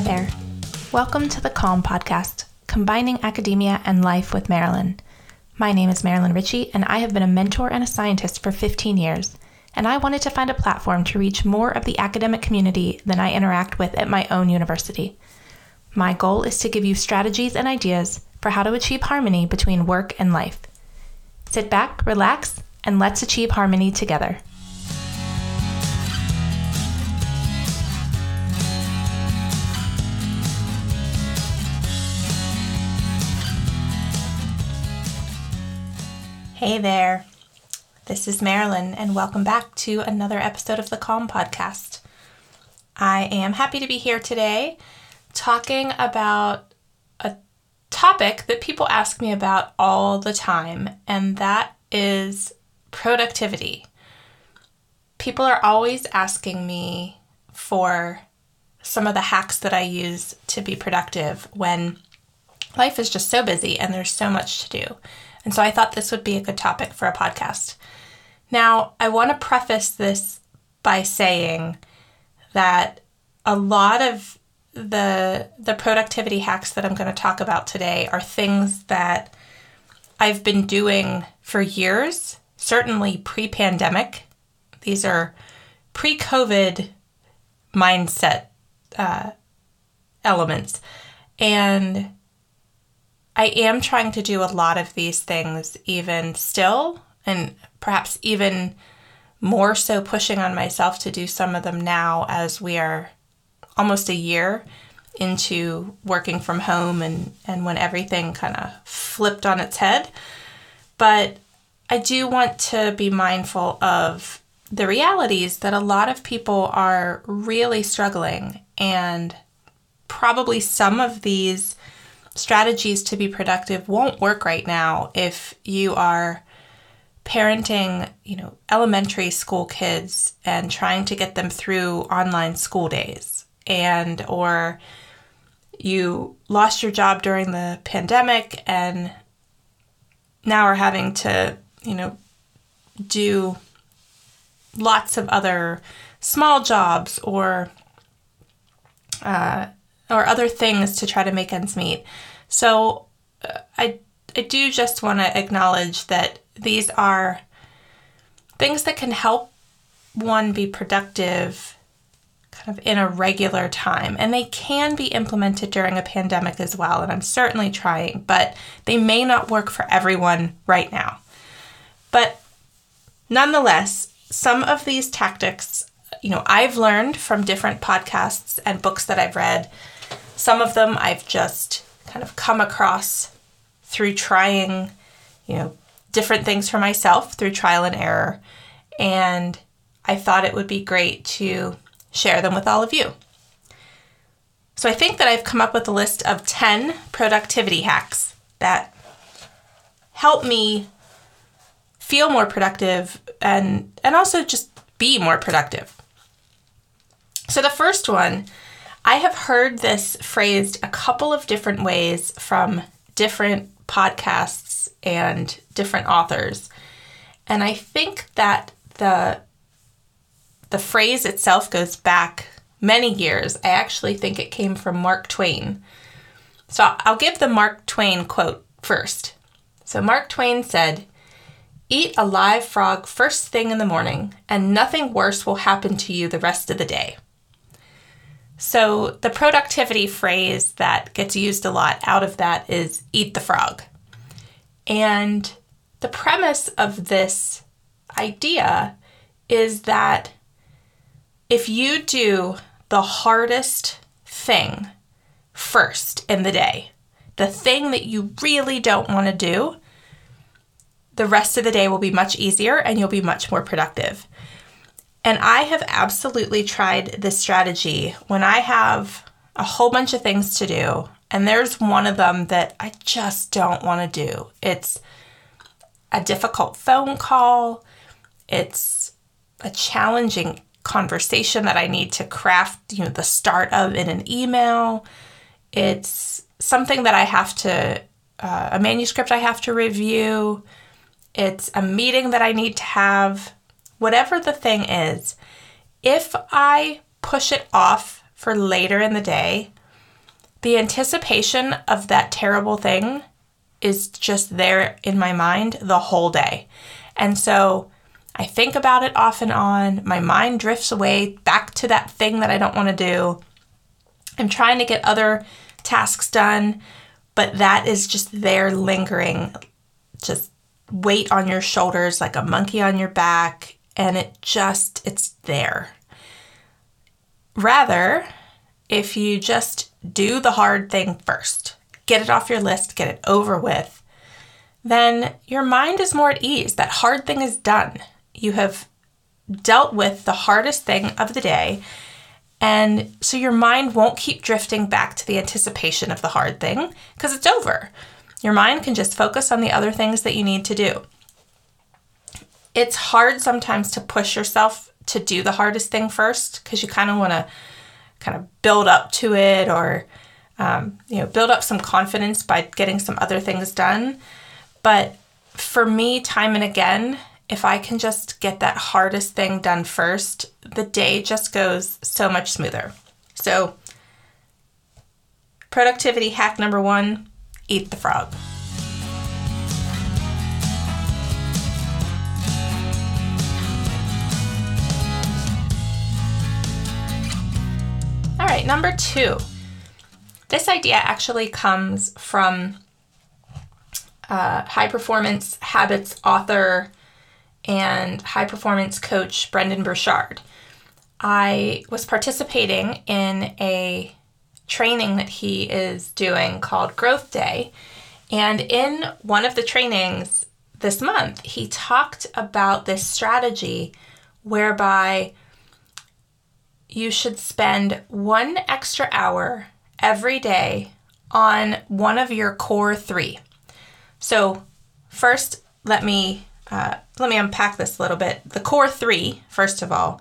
Hi there. Welcome to the Calm Podcast, combining academia and life with Marilyn. My name is Marilyn Ritchie, and I have been a mentor and a scientist for 15 years, and I wanted to find a platform to reach more of the academic community than I interact with at my own university. My goal is to give you strategies and ideas for how to achieve harmony between work and life. Sit back, relax, and let's achieve harmony together. Hey there. This is Marilyn, and welcome back to another episode of the Calm Podcast. I am happy to be here today talking about a topic that people ask me about all the time, and that is productivity. People are always asking me for some of the hacks that I use to be productive when life is just so busy and there's so much to do. And so I thought this would be a good topic for a podcast. Now, I want to preface this by saying that a lot of the the productivity hacks that I'm going to talk about today are things that I've been doing for years, certainly pre-pandemic. These are pre-COVID mindset uh, elements, and I am trying to do a lot of these things even still, and perhaps even more so pushing on myself to do some of them now as we are almost a year into working from home and, and when everything kind of flipped on its head. But I do want to be mindful of the realities that a lot of people are really struggling, and probably some of these strategies to be productive won't work right now if you are parenting, you know, elementary school kids and trying to get them through online school days and or you lost your job during the pandemic and now are having to, you know, do lots of other small jobs or uh, or other things to try to make ends meet. So uh, I I do just want to acknowledge that these are things that can help one be productive kind of in a regular time and they can be implemented during a pandemic as well and I'm certainly trying but they may not work for everyone right now. But nonetheless, some of these tactics, you know, I've learned from different podcasts and books that I've read some of them I've just kind of come across through trying, you know, different things for myself through trial and error. And I thought it would be great to share them with all of you. So I think that I've come up with a list of 10 productivity hacks that help me feel more productive and and also just be more productive. So the first one I have heard this phrased a couple of different ways from different podcasts and different authors. And I think that the the phrase itself goes back many years. I actually think it came from Mark Twain. So I'll give the Mark Twain quote first. So Mark Twain said, Eat a live frog first thing in the morning, and nothing worse will happen to you the rest of the day. So, the productivity phrase that gets used a lot out of that is eat the frog. And the premise of this idea is that if you do the hardest thing first in the day, the thing that you really don't want to do, the rest of the day will be much easier and you'll be much more productive. And I have absolutely tried this strategy when I have a whole bunch of things to do, and there's one of them that I just don't want to do. It's a difficult phone call, it's a challenging conversation that I need to craft, you know, the start of in an email. It's something that I have to, uh, a manuscript I have to review. It's a meeting that I need to have whatever the thing is, if I push it off for later in the day, the anticipation of that terrible thing is just there in my mind the whole day. And so I think about it off and on. My mind drifts away back to that thing that I don't want to do. I'm trying to get other tasks done, but that is just there lingering, just weight on your shoulders like a monkey on your back. And it just, it's there. Rather, if you just do the hard thing first, get it off your list, get it over with, then your mind is more at ease. That hard thing is done. You have dealt with the hardest thing of the day. And so your mind won't keep drifting back to the anticipation of the hard thing because it's over. Your mind can just focus on the other things that you need to do. It's hard sometimes to push yourself to do the hardest thing first because you kind of want to kind of build up to it or um, you know build up some confidence by getting some other things done. But for me, time and again, if I can just get that hardest thing done first, the day just goes so much smoother. So, productivity hack number one eat the frog. Number two. This idea actually comes from uh, high performance habits author and high performance coach Brendon Burchard. I was participating in a training that he is doing called Growth Day. And in one of the trainings this month, he talked about this strategy whereby you should spend one extra hour every day on one of your core three. So, first, let me uh, let me unpack this a little bit. The core three, first of all,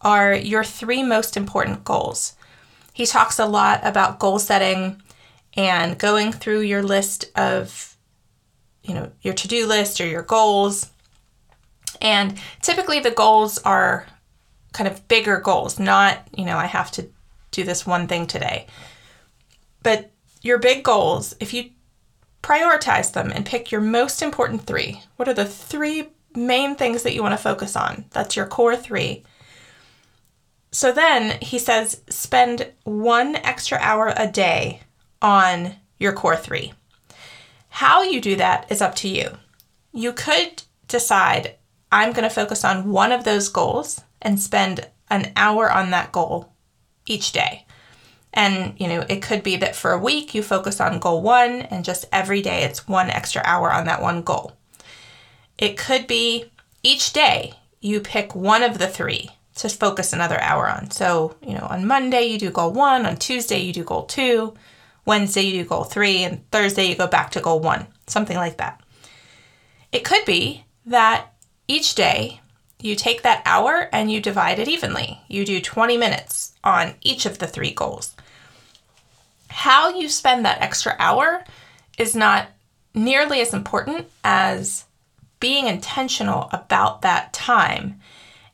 are your three most important goals. He talks a lot about goal setting and going through your list of, you know, your to do list or your goals. And typically the goals are kind of bigger goals, not, you know, I have to do this one thing today. But your big goals, if you prioritize them and pick your most important three. What are the three main things that you want to focus on? That's your core three. So then he says spend one extra hour a day on your core three. How you do that is up to you. You could decide, I'm going to focus on one of those goals and spend an hour on that goal each day. And, you know, it could be that for a week you focus on goal one and just every day it's one extra hour on that one goal. It could be each day you pick one of the three to focus another hour on. So, you know, on Monday you do goal one, on Tuesday you do goal two, Wednesday you do goal three, and Thursday you go back to goal one, something like that. It could be that each day you take that hour and you divide it evenly. You do 20 minutes on each of the three goals. How you spend that extra hour is not nearly as important as being intentional about that time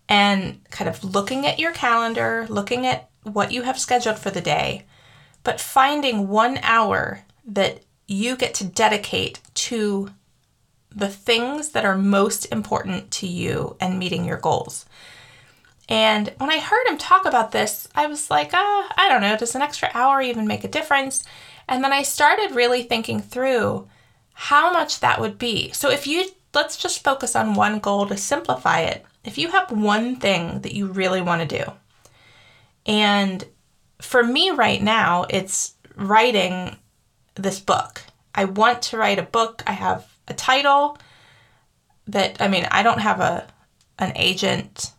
and kind of looking at your calendar, looking at what you have scheduled for the day, but finding one hour that you get to dedicate to the things that are most important to you and meeting your goals. And when I heard him talk about this, I was like, ah, I don't know, does an extra hour even make a difference? And then I started really thinking through how much that would be. So if you, let's just focus on one goal to simplify it if you have one thing that you really want to do, and for me right now, it's writing this book. I want to write a book. I have a title that I mean, I don't have a an agent.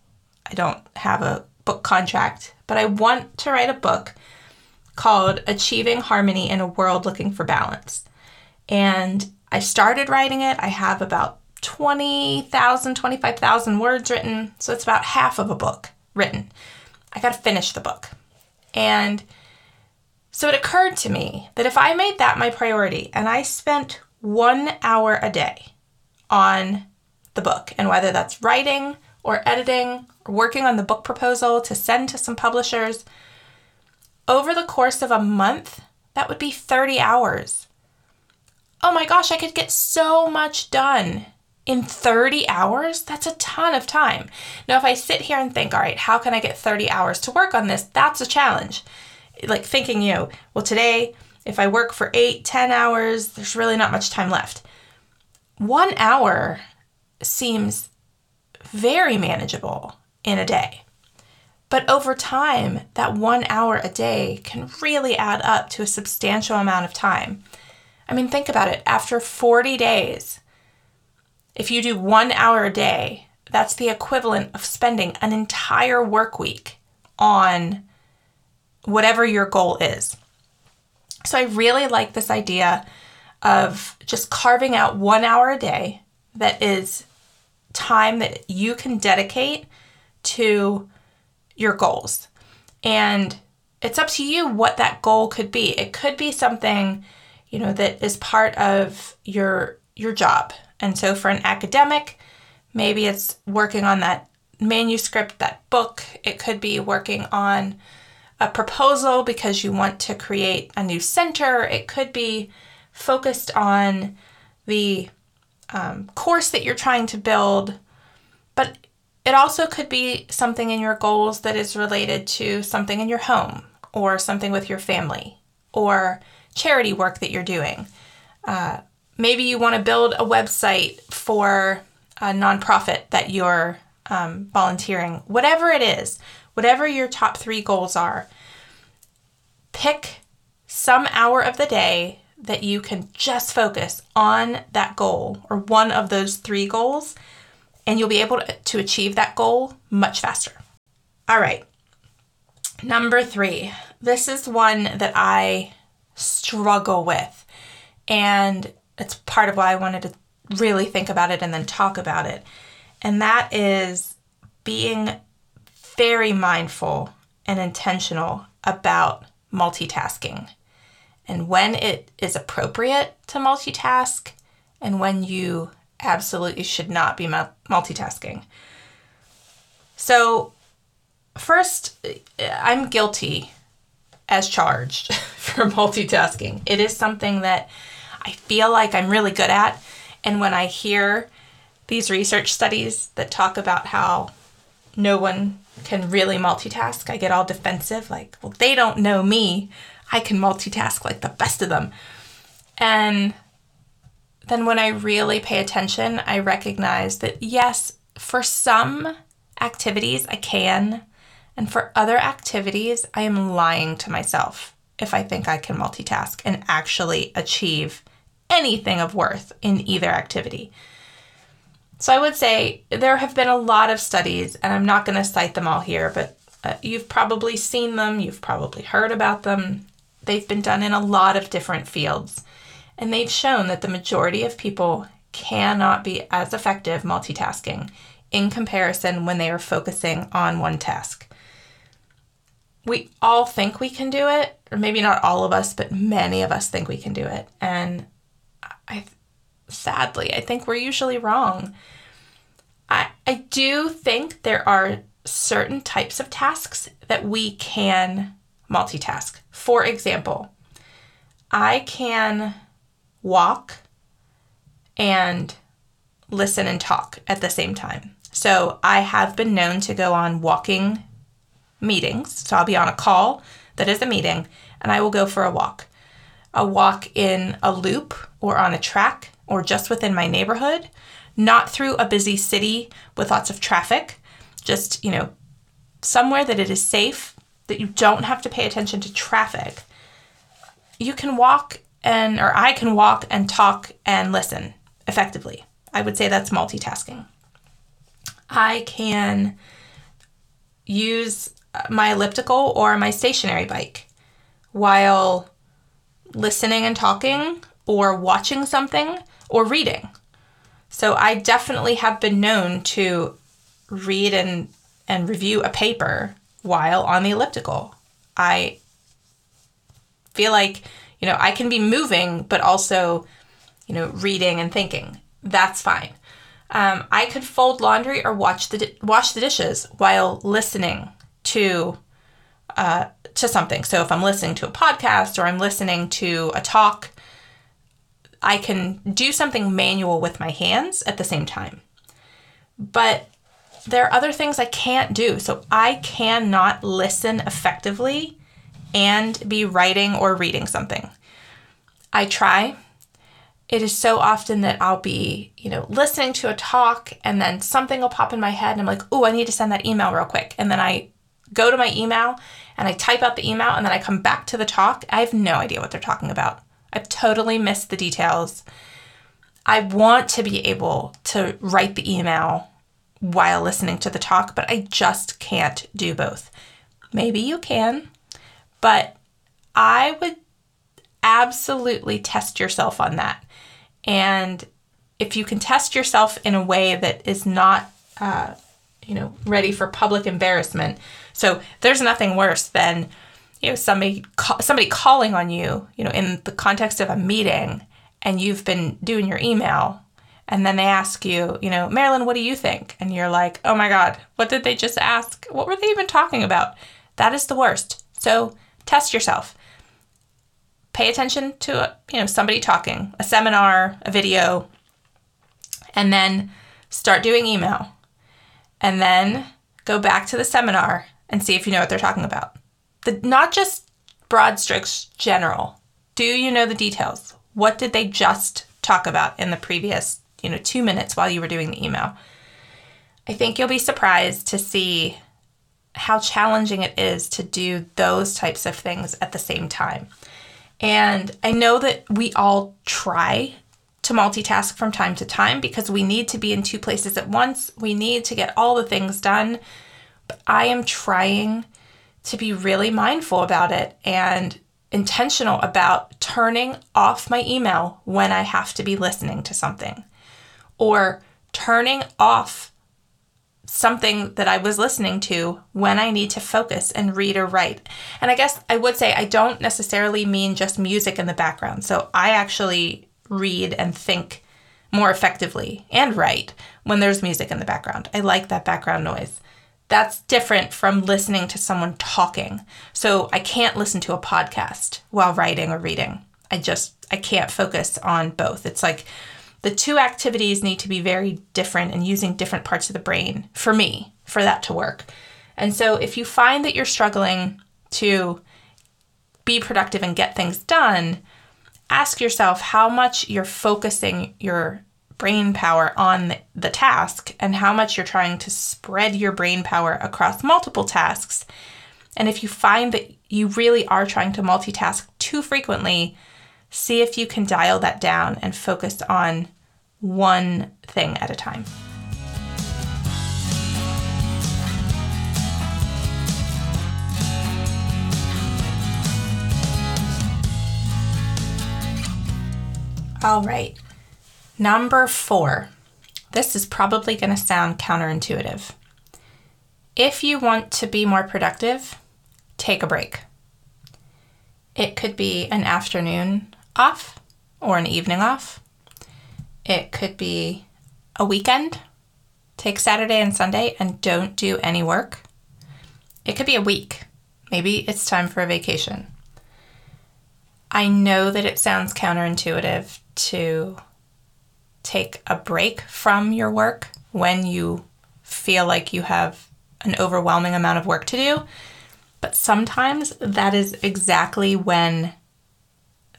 I don't have a book contract, but I want to write a book called Achieving Harmony in a World Looking for Balance. And I started writing it. I have about 20,000, 25,000 words written. So it's about half of a book written. I got to finish the book. And so it occurred to me that if I made that my priority and I spent one hour a day on the book, and whether that's writing or editing or working on the book proposal to send to some publishers, over the course of a month, that would be 30 hours. Oh my gosh, I could get so much done in 30 hours. That's a ton of time. Now, if I sit here and think, all right, how can I get 30 hours to work on this? That's a challenge. Like thinking, you know, well, today, if I work for eight, 10 hours, there's really not much time left. One hour seems very manageable in a day. But over time, that one hour a day can really add up to a substantial amount of time. I mean, think about it. After 40 days, if you do one hour a day, that's the equivalent of spending an entire work week on whatever your goal is. So I really like this idea of just carving out one hour a day that is time that you can dedicate to your goals. And it's up to you what that goal could be. It could be something, you know, that is part of your your job. And so for an academic, maybe it's working on that manuscript, that book. It could be working on a proposal because you want to create a new center. It could be focused on the um, course that you're trying to build. But it also could be something in your goals that is related to something in your home or something with your family or charity work that you're doing. Uh, maybe you want to build a website for a nonprofit that you're um, volunteering. Whatever it is, whatever your top three goals are, pick some hour of the day that you can just focus on that goal or one of those three goals and you'll be able to, achieve that goal much faster. All right. Number three, this is one that I struggle with. And it's part of why I wanted to really think about it and then talk about it. And that is being very mindful and intentional about multitasking and when it is appropriate to multitask and when you absolutely should not be multitasking. So, first, I'm guilty as charged for multitasking. It is something that I feel like I'm really good at. And when I hear these research studies that talk about how no one can really multitask, I get all defensive like, well, they don't know me. I can multitask like the best of them. And then when I really pay attention, I recognize that yes, for some activities I can, and for other activities I am lying to myself if I think I can multitask and actually achieve anything of worth in either activity. So I would say there have been a lot of studies, and I'm not going to cite them all here, but uh, you've probably seen them, you've probably heard about them. They've been done in a lot of different fields. And they've shown that the majority of people cannot be as effective multitasking in comparison when they are focusing on one task. We all think we can do it, or maybe not all of us, but many of us think we can do it. And I sadly, I think we're usually wrong. I I do think there are certain types of tasks that we can multitask. For example, I can walk and listen and talk at the same time. So I have been known to go on walking meetings. So I'll be on a call that is a meeting and I will go for a walk. A walk in a loop or on a track or just within my neighborhood, not through a busy city with lots of traffic, just, you know, somewhere that it is safe, that you don't have to pay attention to traffic. You can walk and or I can walk and talk and listen effectively. I would say that's multitasking. I can use my elliptical or my stationary bike while listening and talking or watching something or reading. So I definitely have been known to read and and review a paper while on the elliptical. I feel like you know, I can be moving, but also, you know, reading and thinking. That's fine. Um, I could fold laundry or watch the di- wash the dishes while listening to uh, to something. So if I'm listening to a podcast or I'm listening to a talk, I can do something manual with my hands at the same time. But there are other things I can't do. So I cannot listen effectively and be writing or reading something. I try. It is so often that I'll be, you know, listening to a talk and then something will pop in my head and I'm like, oh, I need to send that email real quick. And then I go to my email and I type out the email and then I come back to the talk. I have no idea what they're talking about. I've totally missed the details. I want to be able to write the email while listening to the talk, but I just can't do both. Maybe you can, but I would absolutely test yourself on that. And if you can test yourself in a way that is not, uh, you know, ready for public embarrassment, so there's nothing worse than you know somebody somebody calling on you, you know, in the context of a meeting, and you've been doing your email and then they ask you, you know, Marilyn, what do you think? And you're like, oh my God, what did they just ask? What were they even talking about? That is the worst. So test yourself. Pay attention to, you know, somebody talking, a seminar, a video, and then start doing email. And then go back to the seminar and see if you know what they're talking about. The, not just broad strokes, general. Do you know the details? What did they just talk about in the previous you know, two minutes while you were doing the email. I think you'll be surprised to see how challenging it is to do those types of things at the same time. And I know that we all try to multitask from time to time because we need to be in two places at once. We need to get all the things done. But I am trying to be really mindful about it and intentional about turning off my email when I have to be listening to something or turning off something that I was listening to when I need to focus and read or write. And I guess I would say I don't necessarily mean just music in the background. So I actually read and think more effectively and write when there's music in the background. I like that background noise. That's different from listening to someone talking. So I can't listen to a podcast while writing or reading. I just I can't focus on both. It's like the two activities need to be very different and using different parts of the brain for me for that to work. And so if you find that you're struggling to be productive and get things done, ask yourself how much you're focusing your brain power on the task and how much you're trying to spread your brain power across multiple tasks. And if you find that you really are trying to multitask too frequently, see if you can dial that down and focus on one thing at a time. All right, number four. This is probably going to sound counterintuitive. If you want to be more productive, take a break. It could be an afternoon off or an evening off. It could be a weekend. Take Saturday and Sunday and don't do any work. It could be a week. Maybe it's time for a vacation. I know that it sounds counterintuitive to take a break from your work when you feel like you have an overwhelming amount of work to do, but sometimes that is exactly when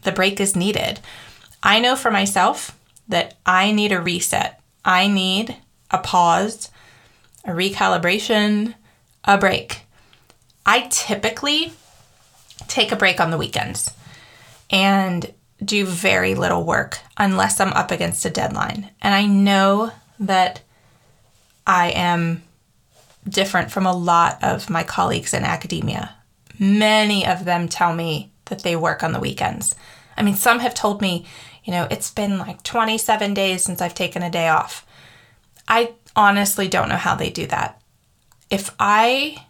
the break is needed. I know for myself that I need a reset. I need a pause, a recalibration, a break. I typically take a break on the weekends and do very little work unless I'm up against a deadline. And I know that I am different from a lot of my colleagues in academia. Many of them tell me that they work on the weekends. I mean, some have told me, you know, it's been like 27 days since I've taken a day off. I honestly don't know how they do that. If I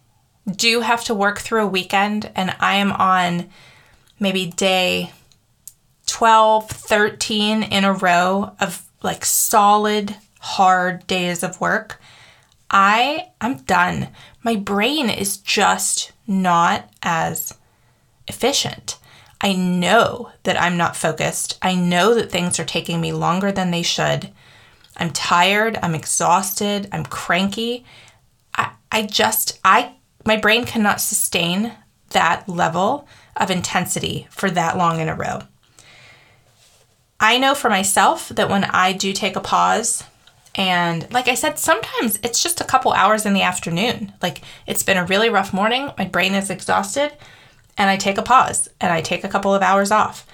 do have to work through a weekend and I am on maybe day 12, 13 in a row of like solid, hard days of work, I I'm done. My brain is just not as efficient. I know that I'm not focused. I know that things are taking me longer than they should. I'm tired, I'm exhausted, I'm cranky. I, I just, I, my brain cannot sustain that level of intensity for that long in a row. I know for myself that when I do take a pause, and like I said, sometimes it's just a couple hours in the afternoon. Like it's been a really rough morning, my brain is exhausted, and I take a pause and I take a couple of hours off.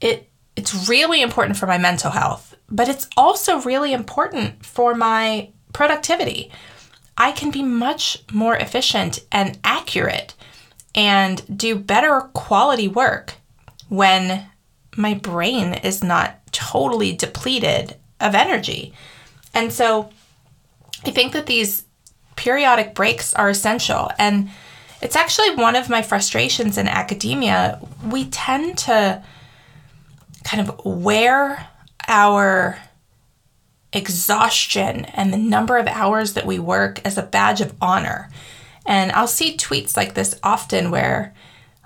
It it's really important for my mental health, but it's also really important for my productivity. I can be much more efficient and accurate and do better quality work when my brain is not totally depleted of energy. And so I think that these periodic breaks are essential. And it's actually one of my frustrations in academia. We tend to kind of wear our exhaustion and the number of hours that we work as a badge of honor. And I'll see tweets like this often where,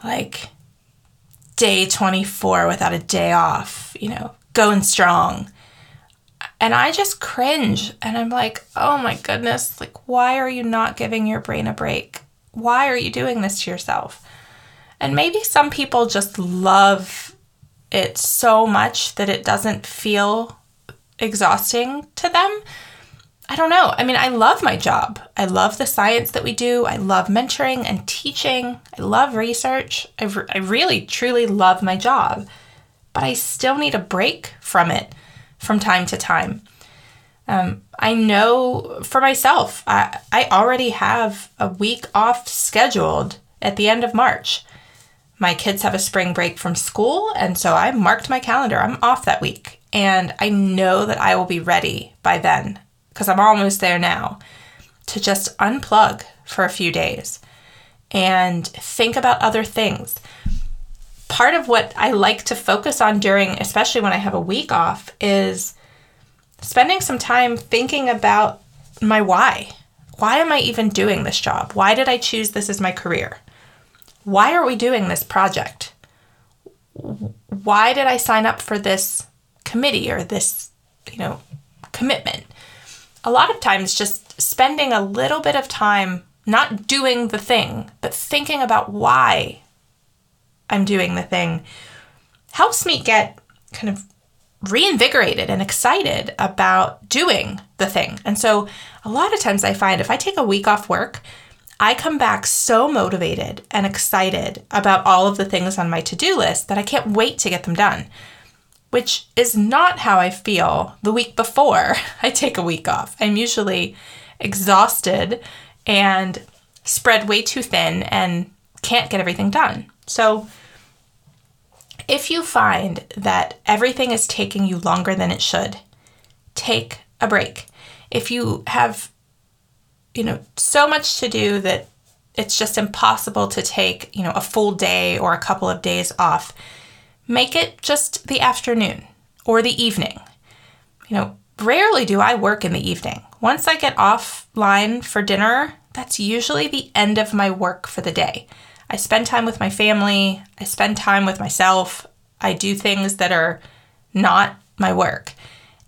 like, day 24 without a day off, you know, going strong. And I just cringe and I'm like, oh my goodness, like, why are you not giving your brain a break? Why are you doing this to yourself? And maybe some people just love it so much that it doesn't feel exhausting to them. I don't know. I mean, I love my job. I love the science that we do. I love mentoring and teaching. I love research. I, re- I really, truly love my job. But I still need a break from it from time to time. Um, I know for myself, I, I already have a week off scheduled at the end of March. My kids have a spring break from school, and so I marked my calendar. I'm off that week, and I know that I will be ready by then because I'm almost there now to just unplug for a few days and think about other things. Part of what I like to focus on during, especially when I have a week off, is spending some time thinking about my why. Why am I even doing this job? Why did I choose this as my career? Why are we doing this project? Why did I sign up for this committee or this, you know, commitment? A lot of times just spending a little bit of time not doing the thing, but thinking about why I'm doing the thing helps me get kind of reinvigorated and excited about doing the thing. And so a lot of times I find if I take a week off work, I come back so motivated and excited about all of the things on my to do list that I can't wait to get them done, which is not how I feel the week before I take a week off. I'm usually exhausted and spread way too thin and can't get everything done. So, if you find that everything is taking you longer than it should, take a break. If you have, you know, so much to do that it's just impossible to take, you know, a full day or a couple of days off, make it just the afternoon or the evening. You know, rarely do I work in the evening. Once I get offline for dinner, that's usually the end of my work for the day. I spend time with my family, I spend time with myself, I do things that are not my work.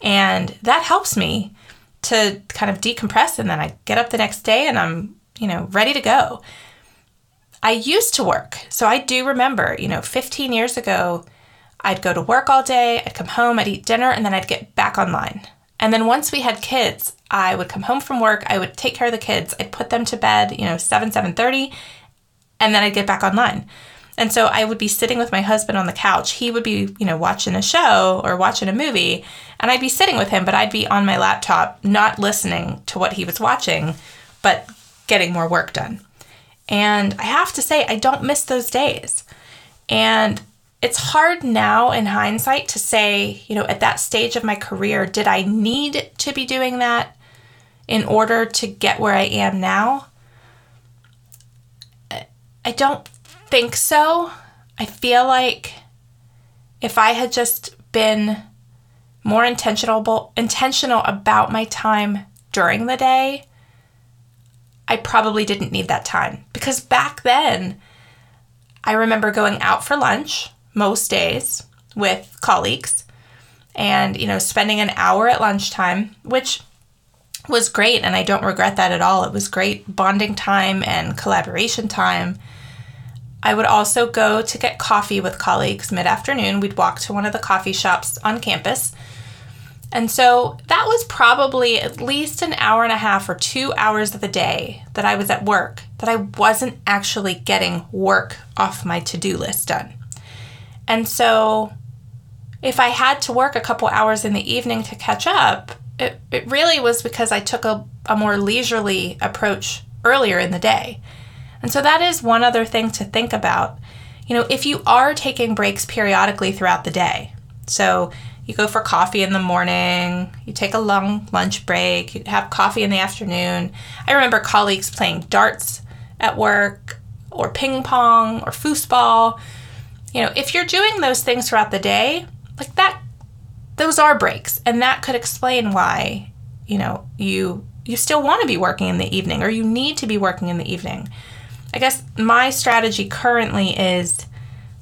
And that helps me to kind of decompress and then I get up the next day and I'm, you know, ready to go. I used to work. So I do remember, you know, 15 years ago, I'd go to work all day, I'd come home, I'd eat dinner, and then I'd get back online. And then once we had kids, I would come home from work, I would take care of the kids, I'd put them to bed, you know, 7, 7:30, and then I'd get back online. And so I would be sitting with my husband on the couch. He would be, you know, watching a show or watching a movie, and I'd be sitting with him, but I'd be on my laptop, not listening to what he was watching, but getting more work done. And I have to say, I don't miss those days. And it's hard now in hindsight to say, you know, at that stage of my career, did I need to be doing that in order to get where I am now? I don't think so. I feel like if I had just been more intentional intentional about my time during the day, I probably didn't need that time because back then I remember going out for lunch most days with colleagues and you know spending an hour at lunchtime which was great and I don't regret that at all. It was great bonding time and collaboration time. I would also go to get coffee with colleagues mid afternoon. We'd walk to one of the coffee shops on campus. And so that was probably at least an hour and a half or two hours of the day that I was at work, that I wasn't actually getting work off my to do list done. And so if I had to work a couple hours in the evening to catch up, it, it really was because I took a, a more leisurely approach earlier in the day. And so that is one other thing to think about. You know, if you are taking breaks periodically throughout the day, so you go for coffee in the morning, you take a long lunch break, you have coffee in the afternoon. I remember colleagues playing darts at work, or ping pong, or foosball. You know, if you're doing those things throughout the day, like that those are breaks and that could explain why you know you you still want to be working in the evening or you need to be working in the evening i guess my strategy currently is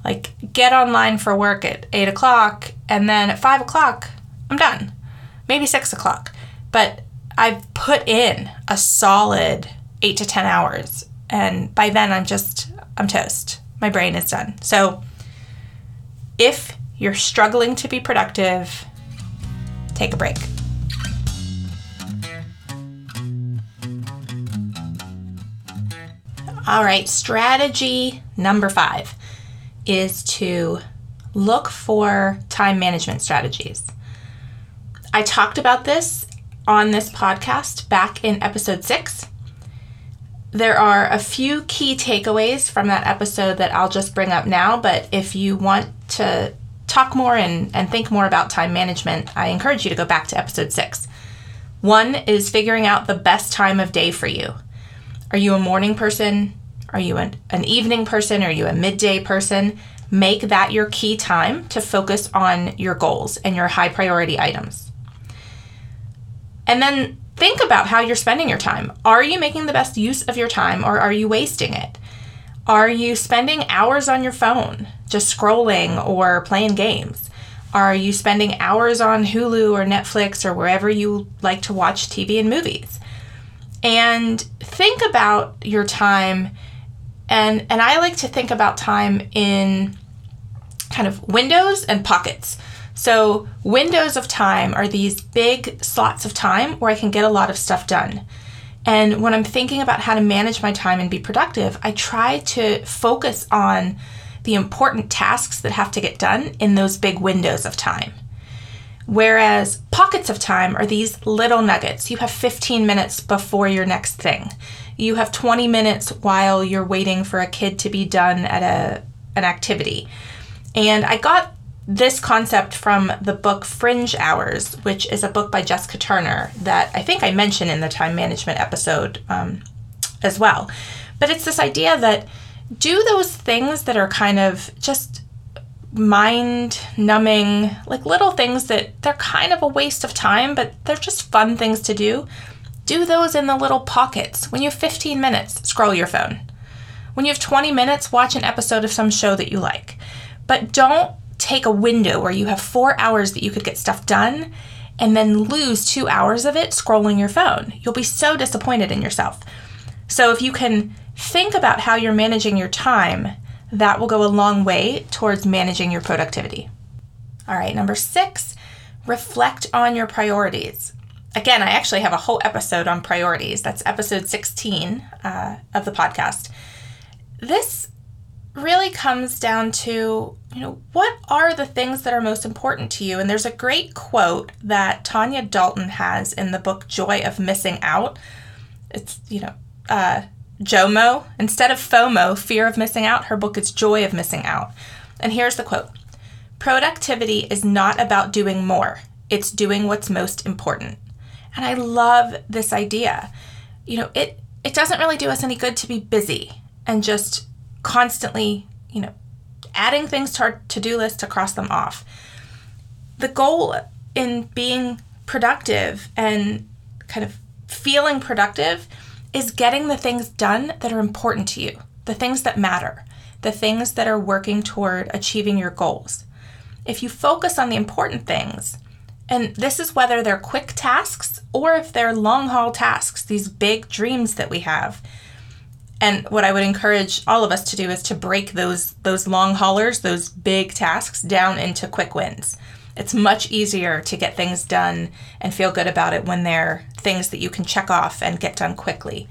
like get online for work at 8 o'clock and then at 5 o'clock i'm done. Maybe 6 o'clock. But i've put in a solid 8 to 10 hours and by then i'm just i'm toast. My brain is done. So if you're struggling to be productive, take a break. All right, strategy number five is to look for time management strategies. I talked about this on this podcast back in episode six. There are a few key takeaways from that episode that I'll just bring up now, but if you want to talk more and, and think more about time management, I encourage you to go back to episode six. One is figuring out the best time of day for you. Are you a morning person? Are you an, an evening person? Are you a midday person? Make that your key time to focus on your goals and your high priority items. And then think about how you're spending your time. Are you making the best use of your time or are you wasting it? Are you spending hours on your phone just scrolling or playing games? Are you spending hours on Hulu or Netflix or wherever you like to watch TV and movies? And think about your time and and I like to think about time in kind of windows and pockets. So, windows of time are these big slots of time where I can get a lot of stuff done. And when I'm thinking about how to manage my time and be productive, I try to focus on the important tasks that have to get done in those big windows of time. Whereas pockets of time are these little nuggets. You have 15 minutes before your next thing. You have 20 minutes while you're waiting for a kid to be done at a an activity. And I got this concept from the book Fringe Hours, which is a book by Jessica Turner that I think I mentioned in the time management episode um, as well. But it's this idea that do those things that are kind of just mind numbing, like little things that they're kind of a waste of time, but they're just fun things to do. Do those in the little pockets. When you have 15 minutes, scroll your phone. When you have 20 minutes, watch an episode of some show that you like. But don't take a window where you have four hours that you could get stuff done and then lose two hours of it scrolling your phone. You'll be so disappointed in yourself. So, if you can think about how you're managing your time, that will go a long way towards managing your productivity. All right, number six, reflect on your priorities. Again, I actually have a whole episode on priorities. That's episode 16 uh, of the podcast. This really comes down to, you know, what are the things that are most important to you? And there's a great quote that Tanya Dalton has in the book Joy of Missing Out. It's, you know, uh, JOMO. Instead of FOMO, fear of missing out, her book is Joy of Missing Out. And here's the quote Productivity is not about doing more, it's doing what's most important. And I love this idea. You know, it, it doesn't really do us any good to be busy and just constantly, you know, adding things to our to do list to cross them off. The goal in being productive and kind of feeling productive is getting the things done that are important to you, the things that matter, the things that are working toward achieving your goals. If you focus on the important things, and this is whether they're quick tasks or if they're long haul tasks, these big dreams that we have. And what I would encourage all of us to do is to break those those long haulers, those big tasks down into quick wins. It's much easier to get things done and feel good about it when they're things that you can check off and get done quickly.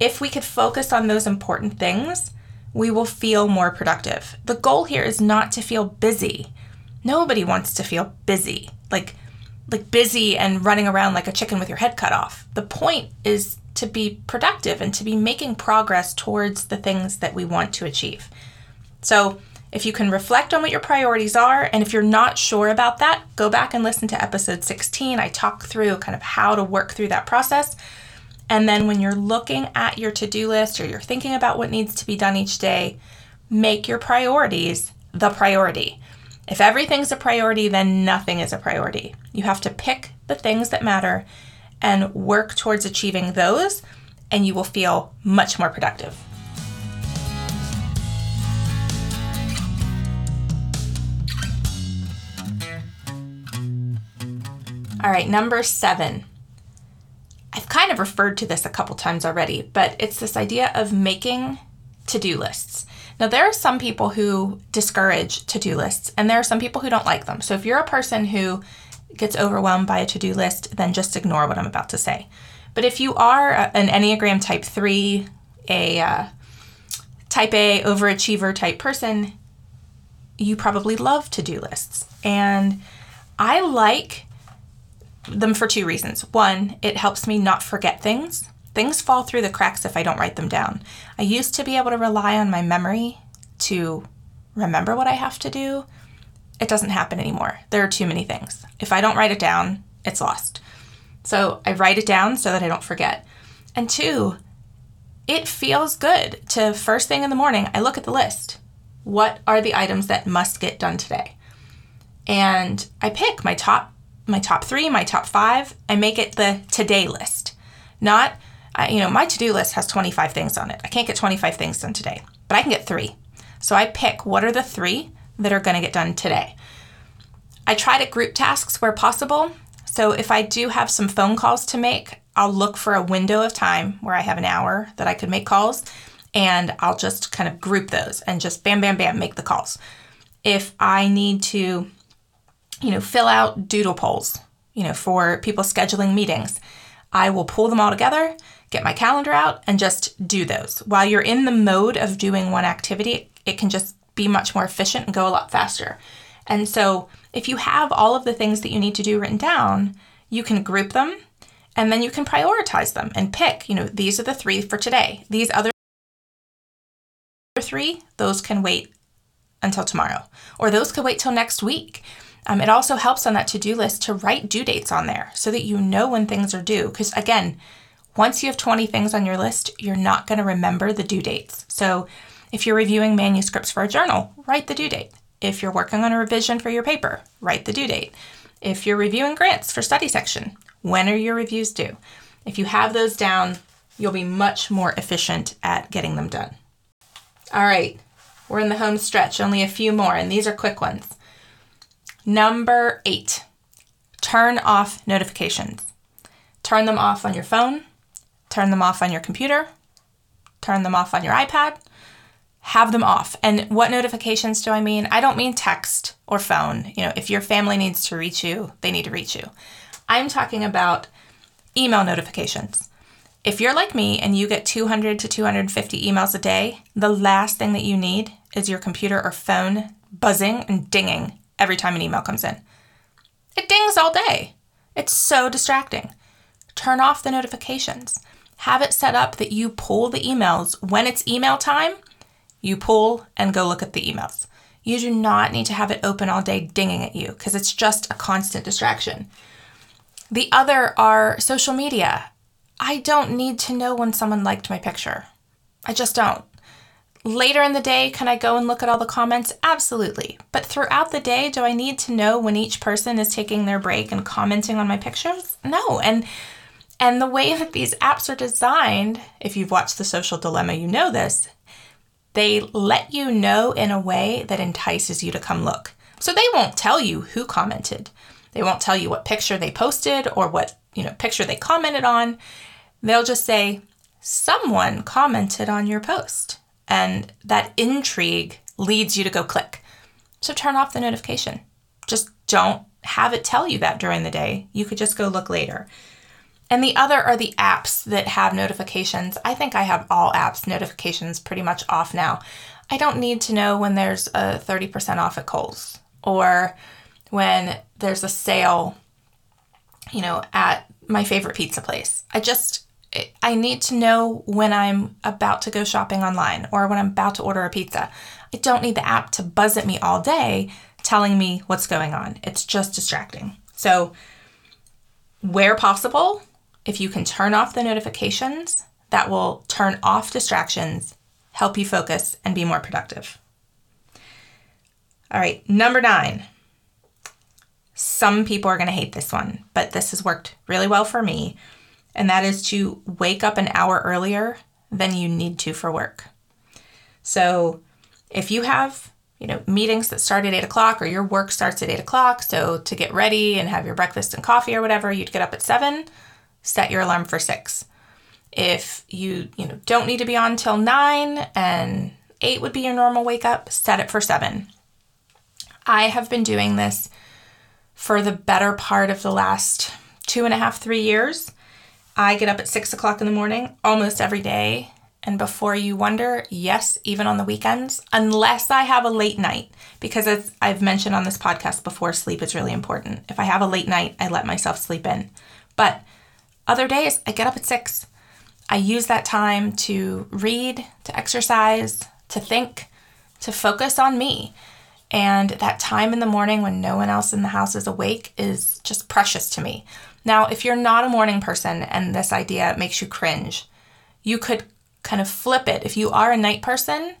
If we could focus on those important things, we will feel more productive. The goal here is not to feel busy. Nobody wants to feel busy, like like busy and running around like a chicken with your head cut off. The point is to be productive and to be making progress towards the things that we want to achieve. So, if you can reflect on what your priorities are, and if you're not sure about that, go back and listen to episode 16. I talk through kind of how to work through that process. And then when you're looking at your to do list or you're thinking about what needs to be done each day, make your priorities the priority. If everything's a priority, then nothing is a priority. You have to pick the things that matter and work towards achieving those, and you will feel much more productive. All right, number seven. I've kind of referred to this a couple times already, but it's this idea of making to do lists. Now, there are some people who discourage to do lists, and there are some people who don't like them. So, if you're a person who gets overwhelmed by a to do list, then just ignore what I'm about to say. But if you are an Enneagram Type 3, a uh, Type A overachiever type person, you probably love to do lists. And I like them for two reasons. One, it helps me not forget things. Things fall through the cracks if I don't write them down. I used to be able to rely on my memory to remember what I have to do. It doesn't happen anymore. There are too many things. If I don't write it down, it's lost. So I write it down so that I don't forget. And two, it feels good to first thing in the morning, I look at the list. What are the items that must get done today? And I pick my top my top three, my top five, I make it the today list. Not, uh, you know, my to do list has 25 things on it. I can't get 25 things done today, but I can get three. So I pick what are the three that are going to get done today. I try to group tasks where possible. So if I do have some phone calls to make, I'll look for a window of time where I have an hour that I could make calls and I'll just kind of group those and just bam, bam, bam, make the calls. If I need to you know, fill out doodle polls, you know, for people scheduling meetings. I will pull them all together, get my calendar out, and just do those. While you're in the mode of doing one activity, it can just be much more efficient and go a lot faster. And so, if you have all of the things that you need to do written down, you can group them and then you can prioritize them and pick, you know, these are the three for today. These other three, those can wait until tomorrow, or those could wait till next week. Um, it also helps on that to do list to write due dates on there so that you know when things are due. Because again, once you have 20 things on your list, you're not going to remember the due dates. So if you're reviewing manuscripts for a journal, write the due date. If you're working on a revision for your paper, write the due date. If you're reviewing grants for study section, when are your reviews due? If you have those down, you'll be much more efficient at getting them done. All right, we're in the home stretch, only a few more, and these are quick ones. Number eight, turn off notifications. Turn them off on your phone, turn them off on your computer, turn them off on your iPad. Have them off. And what notifications do I mean? I don't mean text or phone. You know, if your family needs to reach you, they need to reach you. I'm talking about email notifications. If you're like me and you get 200 to 250 emails a day, the last thing that you need is your computer or phone buzzing and dinging every time an email comes in. It dings all day. It's so distracting. Turn off the notifications. Have it set up that you pull the emails when it's email time, you pull and go look at the emails. You do not need to have it open all day dinging at you because it's just a constant distraction. The other are social media. I don't need to know when someone liked my picture. I just don't. Later in the day, can I go and look at all the comments? Absolutely. But throughout the day, do I need to know when each person is taking their break and commenting on my pictures? No. And And the way that these apps are designed, if you've watched The Social Dilemma, you know this, they let you know in a way that entices you to come look. So they won't tell you who commented. They won't tell you what picture they posted or what, you know, picture they commented on. They'll just say someone commented on your post. And that intrigue leads you to go click. So turn off the notification. Just don't have it tell you that during the day. You could just go look later. And the other are the apps that have notifications. I think I have all apps notifications pretty much off now. I don't need to know when there's a 30% off at Kohl's or when there's a sale, you know, at my favorite pizza place. I just I need to know when I'm about to go shopping online or when I'm about to order a pizza. I don't need the app to buzz at me all day telling me what's going on. It's just distracting. So, where possible, if you can turn off the notifications, that will turn off distractions, help you focus, and be more productive. All right, number nine. Some people are going to hate this one, but this has worked really well for me and that is to wake up an hour earlier than you need to for work. So if you have you know meetings that start at eight o'clock or your work starts at eight o'clock so to get ready and have your breakfast and coffee or whatever you'd get up at seven set your alarm for six. If you you know don't need to be on till nine and eight would be your normal wake up set it for seven. I have been doing this for the better part of the last two and a half three years I get up at six o'clock in the morning almost every day. And before you wonder, yes, even on the weekends, unless I have a late night, because as I've mentioned on this podcast before, sleep is really important. If I have a late night, I let myself sleep in. But other days, I get up at six. I use that time to read, to exercise, to think, to focus on me. And that time in the morning when no one else in the house is awake is just precious to me. Now, if you're not a morning person and this idea makes you cringe, you could kind of flip it. If you are a night person,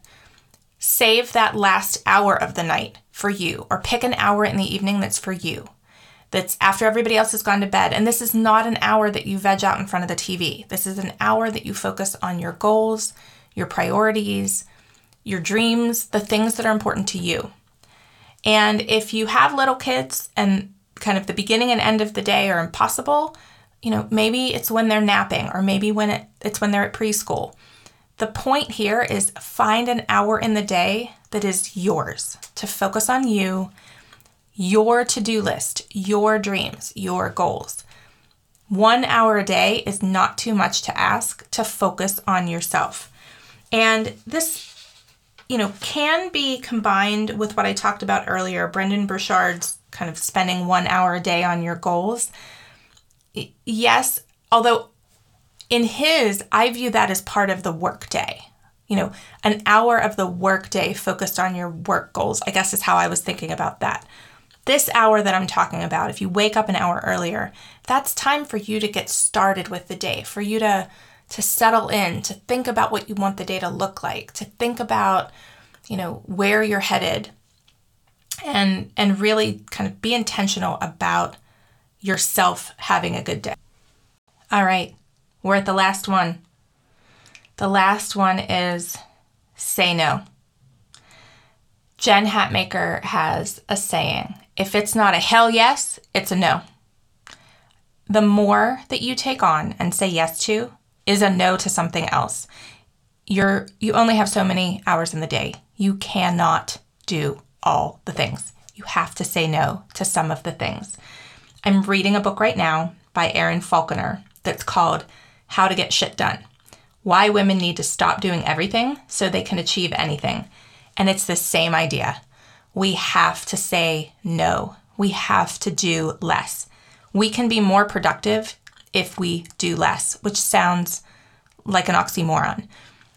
save that last hour of the night for you, or pick an hour in the evening that's for you. That's after everybody else has gone to bed. And this is not an hour that you veg out in front of the TV. This is an hour that you focus on your goals, your priorities, your dreams, the things that are important to you. And if you have little kids and kind of the beginning and end of the day are impossible, you know, maybe it's when they're napping or maybe when it, it's when they're at preschool. The point here is find an hour in the day that is yours to focus on you, your to do list, your dreams, your goals. One hour a day is not too much to ask to focus on yourself. And this, you know, can be combined with what I talked about earlier, Brendon Burchard's kind of spending one hour a day on your goals. Yes, although in his, I view that as part of the work day. You know, an hour of the work day focused on your work goals, I guess is how I was thinking about that. This hour that I'm talking about, if you wake up an hour earlier, that's time for you to get started with the day, for you to to settle in, to think about what you want the day to look like, to think about, you know, where you're headed, and and really kind of be intentional about yourself having a good day. All right, we're at the last one. The last one is say no. Jen Hatmaker has a saying if it's not a hell yes, it's a no. The more that you take on and say yes to is a no to something else. You're you only have so many hours in the day. You cannot do all the things. You have to say no to some of the things. I'm reading a book right now by Erin Falconer that's called How to Get Shit Done Why Women Need to Stop Doing Everything So They Can Achieve Anything. And it's the same idea. We have to say no, we have to do less. We can be more productive if we do less, which sounds like an oxymoron.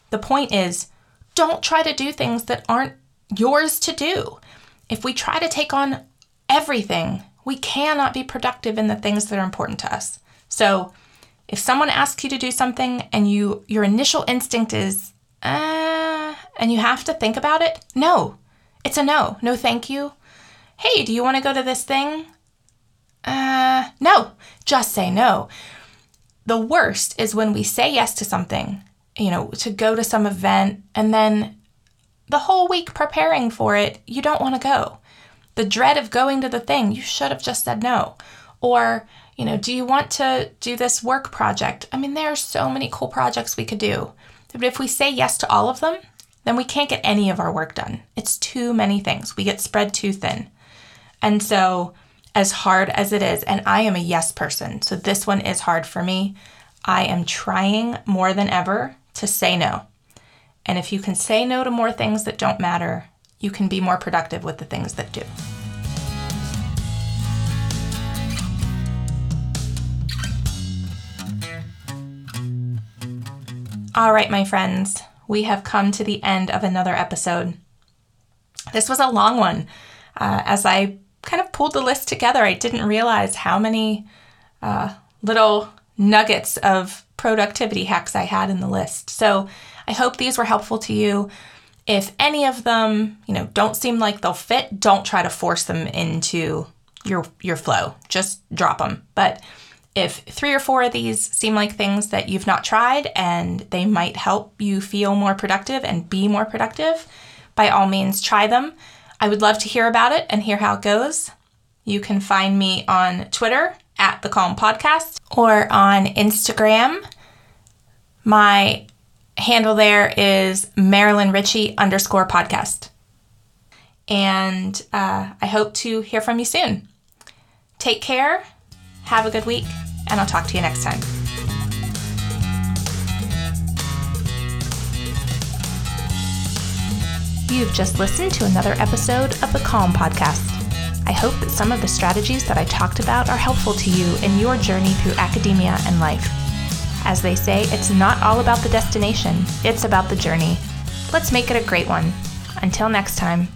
The point is, don't try to do things that aren't yours to do. If we try to take on everything, we cannot be productive in the things that are important to us. So, if someone asks you to do something and you your initial instinct is uh, and you have to think about it, no. It's a no. No, thank you. Hey, do you want to go to this thing? Uh, no. Just say no. the worst is when we say yes to something, you know, to go to some event and then the whole week preparing for it, you don't want to go. The dread of going to the thing, you should have just said no. Or, you know, do you want to do this work project? I mean, there are so many cool projects we could do. But if we say yes to all of them, then we can't get any of our work done. It's too many things. We get spread too thin. And so, as hard as it is, and I am a yes person, so this one is hard for me, I am trying more than ever to say no. And if you can say no to more things that don't matter, you can be more productive with the things that do. All right, my friends, we have come to the end of another episode. This was a long one. Uh, as I kind of pulled the list together, I didn't realize how many uh, little nuggets of productivity hacks I had in the list. So I hope these were helpful to you. If any of them, you know, don't seem like they'll fit, don't try to force them into your your flow. Just drop them. But if three or four of these seem like things that you've not tried and they might help you feel more productive and be more productive, by all means try them. I would love to hear about it and hear how it goes. You can find me on Twitter at the Calm Podcast or on Instagram. My handle there is Marilyn Ritchie underscore podcast. And uh, I hope to hear from you soon. Take care, have a good week, and I'll talk to you next time. You've just listened to another episode of the Calm Podcast. I hope that some of the strategies that I talked about are helpful to you in your journey through academia and life. As they say, it's not all about the destination, it's about the journey. Let's make it a great one. Until next time.